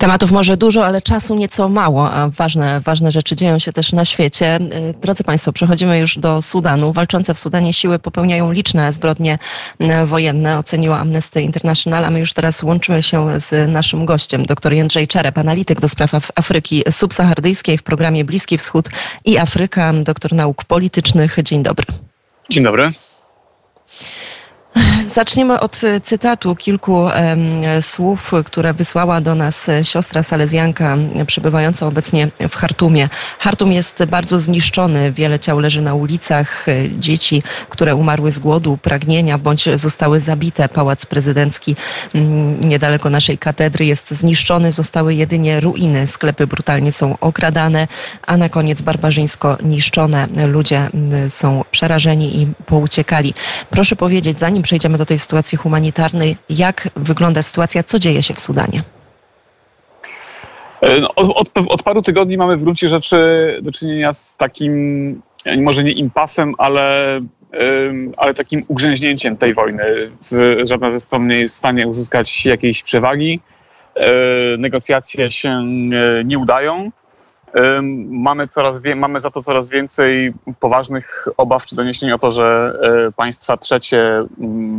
Tematów może dużo, ale czasu nieco mało, a ważne, ważne rzeczy dzieją się też na świecie. Y, drodzy Państwo, przechodzimy już do Sudanu. Walczące w Sudanie siły popełniają liczne zbrodnie y, wojenne, oceniła Amnesty International, a my już teraz łączymy się z naszym gościem, dr Jędrzej Czerep, analityk do spraw Afryki subsaharyjskiej w programie Bliski Wschód i Afryka, doktor nauk politycznych. Dzień dobry. Dzień dobry. Zaczniemy od e, cytatu kilku słów, które wysłała do nas e, siostra salezjanka przebywająca obecnie w Hartumie. Hartum jest bardzo zniszczony, wiele ciał leży na ulicach, e, dzieci, które umarły z głodu, pragnienia bądź zostały zabite. Pałac prezydencki niedaleko naszej katedry jest zniszczony, zostały jedynie ruiny, sklepy brutalnie są okradane, a na koniec barbarzyńsko niszczone. Ludzie są przerażeni i pouciekali. Proszę powiedzieć, zanim przejdziemy do tej sytuacji humanitarnej, jak wygląda sytuacja, co dzieje się w Sudanie? E, no, od, od, paru tygodni mamy w gruncie rzeczy do czynienia z takim, może nie impasem, ale, ale takim ugrzęźnięciem tej wojny. Żadna ze stron nie jest w stanie uzyskać jakiejś przewagi. E, negocjacje się e, nie udają. Mamy, coraz mamy za to coraz więcej poważnych obaw czy doniesień o to, że e, państwa trzecie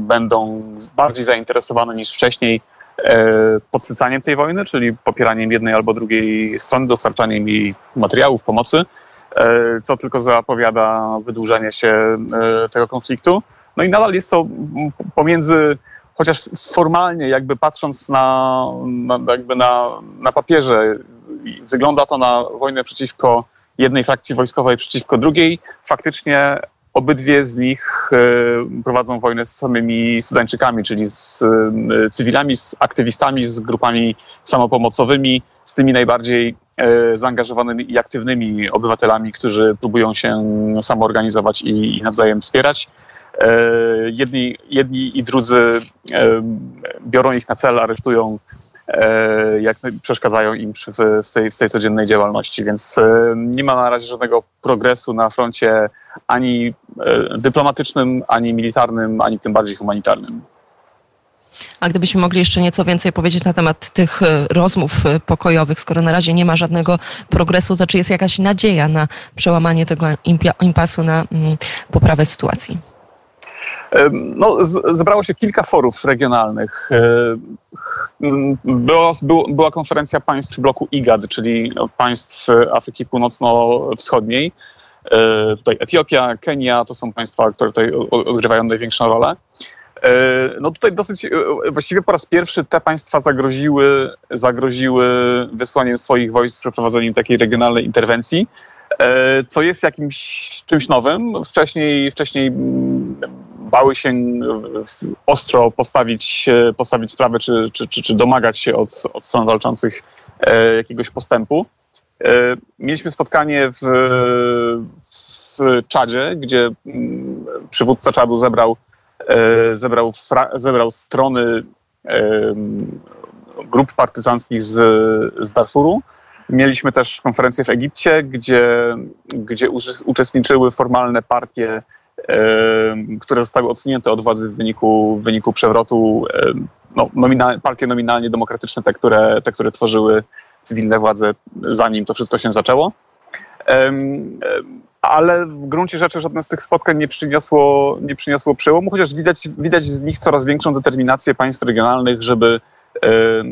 będą bardziej zainteresowane niż wcześniej e, podsycaniem tej wojny, czyli popieraniem jednej albo drugiej strony, dostarczaniem jej materiałów, pomocy, e, co tylko zapowiada wydłużenie się tego konfliktu. No i nadal jest to pomiędzy chociaż formalnie, jakby patrząc na, na, jakby na, na papierze, wygląda to na wojnę przeciwko jednej frakcji wojskowej przeciwko drugiej. Faktycznie obydwie z nich e, prowadzą wojnę z samymi Sudańczykami, czyli z e, cywilami, z aktywistami, z grupami samopomocowymi, z tymi najbardziej e, zaangażowanymi i aktywnymi obywatelami, którzy próbują się samoorganizować i, nawzajem wspierać. Jedni, jedni i drudzy biorą ich na cel, aresztują jak przeszkadzają im w tej, w tej codziennej działalności. Więc e, nie ma na razie żadnego progresu na froncie ani e, dyplomatycznym, ani militarnym, ani tym bardziej humanitarnym. A gdybyśmy mogli jeszcze nieco więcej powiedzieć na temat tych rozmów pokojowych, skoro na razie nie ma żadnego progresu, to czy jest jakaś nadzieja na przełamanie tego impasu, na mm, poprawę sytuacji? No, zebrało się kilka forów regionalnych. Była, była konferencja państw bloku IGAD, czyli państw Afryki Północno-Wschodniej. E, tutaj Etiopia, Kenia to są państwa, które tutaj odgrywają największą rolę. E, no tutaj dosyć, e, właściwie po raz pierwszy te państwa zagroziły, zagroziły wysłaniem swoich wojsk, przeprowadzeniem takiej regionalnej interwencji, co jest jakimś czymś nowym. Wcześniej, wcześniej bały się ostro postawić, postawić sprawę, czy, czy, czy, czy domagać się od, od stron walczących e, jakiegoś postępu. E, mieliśmy spotkanie w, w Czadzie, gdzie mm, przywódca Czadu zebrał, e, zebrał, zebrał strony grup partyzanckich z, z Darfuru. Mieliśmy też konferencję w Egipcie, gdzie, gdzie uczestniczyły formalne partie które zostały odsunięte od władzy w wyniku, w wyniku przewrotu, no, nominal, partie nominalnie demokratyczne, te które, te, które tworzyły cywilne władze, zanim to wszystko się zaczęło. Ale w gruncie rzeczy żadne z tych spotkań nie przyniosło, nie przyniosło przełomu, chociaż widać, widać z nich coraz większą determinację państw regionalnych, żeby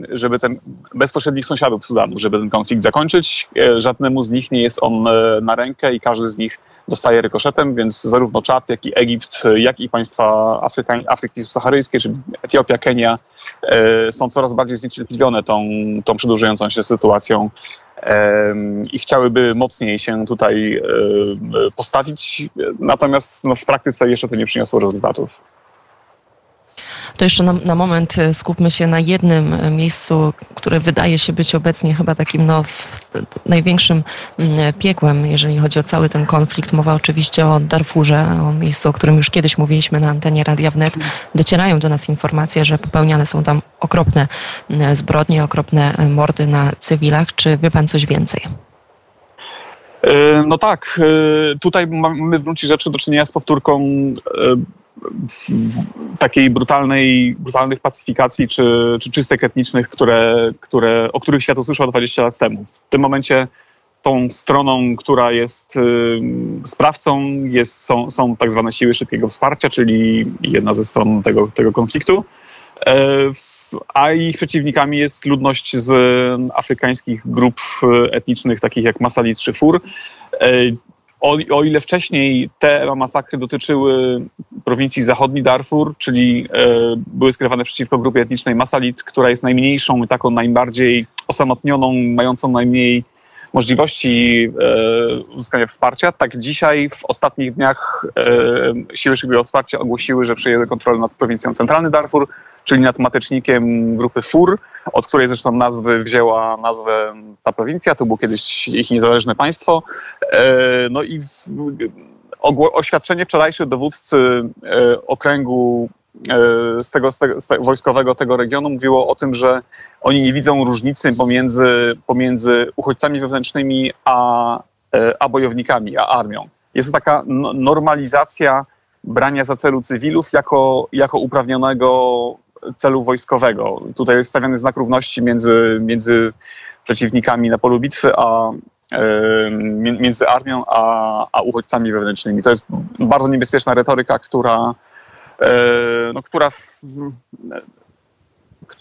żeby ten bezpośrednich sąsiadów Sudanu, żeby ten konflikt zakończyć. E, żadnemu z nich nie jest on e, na rękę i każdy z nich dostaje rykoszetem, więc zarówno Czad, jak i Egipt, jak i państwa Afryka, Afryki Subsaharyjskiej, czyli Etiopia, Kenia, e, są coraz bardziej zniecierpliwione tą, tą przedłużającą się sytuacją i chciałyby mocniej się tutaj postawić, natomiast no, w praktyce jeszcze to nie przyniosło rezultatów. To jeszcze na, na, moment e, skupmy się na jednym e, miejscu, które wydaje się być obecnie chyba takim no, największym mm, piekłem, jeżeli chodzi o cały ten konflikt. Mowa oczywiście o Darfurze, o miejscu, o którym już kiedyś mówiliśmy na antenie Radia Wnet. Docierają do nas informacje, że popełniane są tam okropne mm, zbrodnie, okropne e, mordy na cywilach. Czy wie pan coś więcej? No tak, tutaj mamy w gruncie rzeczy do czynienia z powtórką takiej brutalnej, brutalnych pacyfikacji czy, czy czystek etnicznych, które, które, o których świat usłyszał 20 lat temu. W tym momencie tą stroną, która jest y, sprawcą, jest, są, są tak zwane siły szybkiego wsparcia, czyli jedna ze stron tego, tego konfliktu. E, a ich przeciwnikami jest ludność z afrykańskich grup etnicznych, takich jak Masalit czy Fur. E, o, o, ile wcześniej te masakry dotyczyły prowincji zachodni Darfur, czyli e, były skierowane przeciwko grupie etnicznej Masalit, która jest najmniejszą, taką najbardziej osamotnioną, mającą najmniej możliwości e, uzyskania wsparcia. Tak dzisiaj w ostatnich dniach e, siły szybkiego wsparcia ogłosiły, że przejęły kontrolę nad prowincją Centralny Darfur, czyli nad matecznikiem grupy FUR, od której zresztą nazwy wzięła nazwę ta prowincja. To było kiedyś ich niezależne państwo. E, no i oświadczenie wczorajsze dowódcy okręgu E, z tego, z tego, z wojskowego tego regionu mówiło o tym, że oni nie widzą różnicy pomiędzy, pomiędzy uchodźcami wewnętrznymi a, e, a bojownikami, a armią. Jest to taka normalizacja brania za celu cywilów jako, jako uprawnionego celu wojskowego. Tutaj jest stawiany znak równości między, między przeciwnikami na polu bitwy, a e, między armią a, a uchodźcami wewnętrznymi. To jest bardzo niebezpieczna retoryka, która, E, no, która,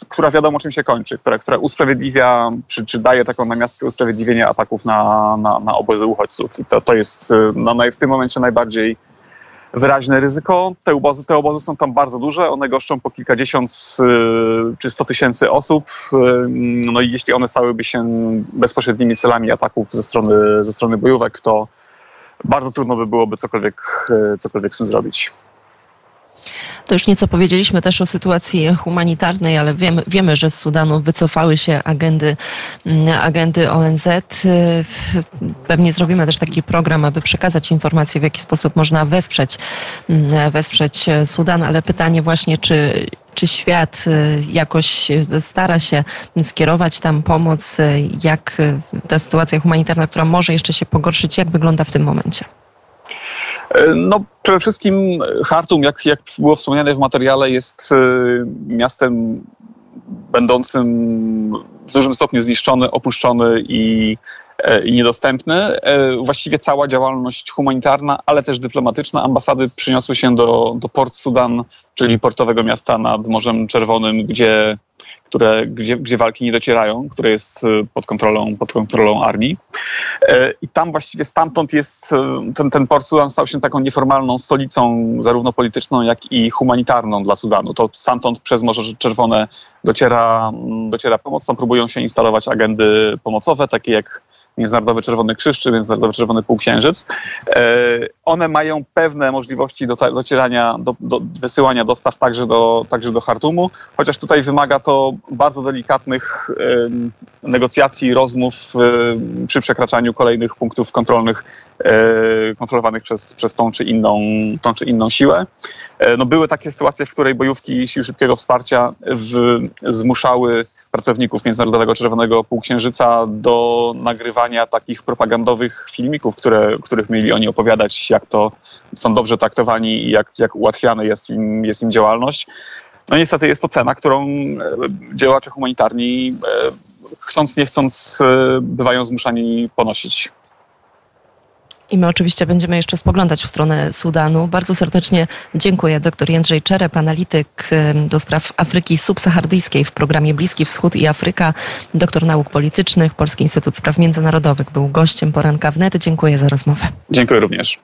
która wiadomo czym się kończy, która, która usprawiedliwia, czy, czy daje taką namiastkę usprawiedliwienia ataków na, na, na obozy uchodźców. I to, to jest no, w tym momencie najbardziej wyraźne ryzyko. Te obozy, te obozy są tam bardzo duże, one goszczą po kilkadziesiąt e, czy sto tysięcy osób. E, no i jeśli one stałyby się bezpośrednimi celami ataków ze strony, ze strony bojówek, to bardzo trudno by byłoby cokolwiek, cokolwiek z tym zrobić. To już nieco powiedzieliśmy też o sytuacji humanitarnej, ale wiemy, wiemy że z Sudanu wycofały się agendy, mm, agendy ONZ. Pewnie zrobimy też taki program, aby przekazać informacje, w jaki sposób można wesprzeć, mm, wesprzeć Sudan, ale pytanie właśnie, czy czy świat y, jakoś stara się skierować tam pomoc, y, jak ta sytuacja humanitarna, która może jeszcze się pogorszyć, jak wygląda w tym momencie? E, no, przede wszystkim Hartum, jak, jak było wspomniane w materiale, jest e, miastem będącym w dużym stopniu zniszczony, opuszczony i, e, i niedostępny. Właściwie cała działalność humanitarna, ale też dyplomatyczna ambasady przyniosły się do, do Port Sudan, czyli portowego miasta nad Morzem Czerwonym, gdzie które, gdzie, gdzie walki nie docierają, które jest e, pod kontrolą, pod kontrolą armii. E, I tam właściwie stamtąd jest, e, ten, ten port Sudan stał się taką nieformalną stolicą, zarówno polityczną, jak i humanitarną dla Sudanu. To stamtąd przez Morze Czerwone dociera, dociera pomoc. Tam próbują się instalować agendy pomocowe, takie jak Międzynarodowy Czerwony Krzyż czy Międzynarodowy Czerwony Półksiężyc. E, one mają pewne możliwości do, docierania, do, do wysyłania dostaw także do, także do Hartumu, chociaż tutaj wymaga to bardzo delikatnych negocjacji, rozmów przy przekraczaniu kolejnych punktów kontrolnych e, kontrolowanych przez, przez tą, czy inną, tą czy inną siłę. E, no były takie sytuacje, w której bojówki sił szybkiego wsparcia w, zmuszały pracowników Międzynarodowego Czerwonego Półksiężyca do nagrywania takich propagandowych filmików, które, których mieli oni opowiadać, jak to są dobrze traktowani i jak, jak ułatwiana jest im, jest im działalność. No niestety jest to cena, którą e, działacze humanitarni e, chcąc nie chcąc e, bywają zmuszani ponosić. I my oczywiście będziemy jeszcze spoglądać w stronę Sudanu. Bardzo serdecznie dziękuję dr Jędrzej Czerep, analityk do spraw Afryki subsahardyjskiej w programie Bliski Wschód i Afryka, doktor nauk politycznych, Polski Instytut Spraw Międzynarodowych był gościem poranka wnet. Dziękuję za rozmowę. Dziękuję również.